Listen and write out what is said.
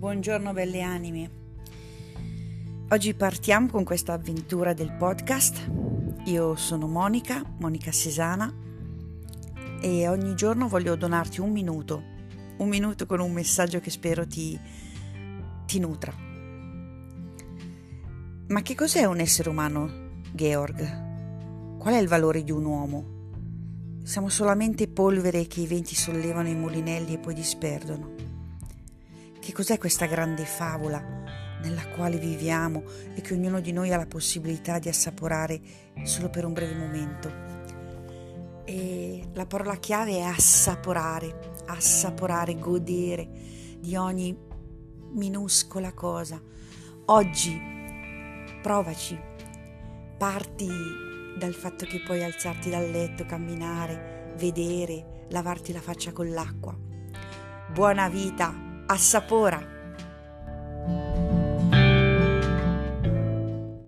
Buongiorno belle anime. Oggi partiamo con questa avventura del podcast. Io sono Monica, Monica Sesana e ogni giorno voglio donarti un minuto, un minuto con un messaggio che spero ti, ti nutra. Ma che cos'è un essere umano, Georg? Qual è il valore di un uomo? Siamo solamente polvere che i venti sollevano i mulinelli e poi disperdono. Che cos'è questa grande favola nella quale viviamo e che ognuno di noi ha la possibilità di assaporare solo per un breve momento? E la parola chiave è assaporare, assaporare, godere di ogni minuscola cosa. Oggi provaci, parti dal fatto che puoi alzarti dal letto, camminare, vedere, lavarti la faccia con l'acqua. Buona vita! Assapora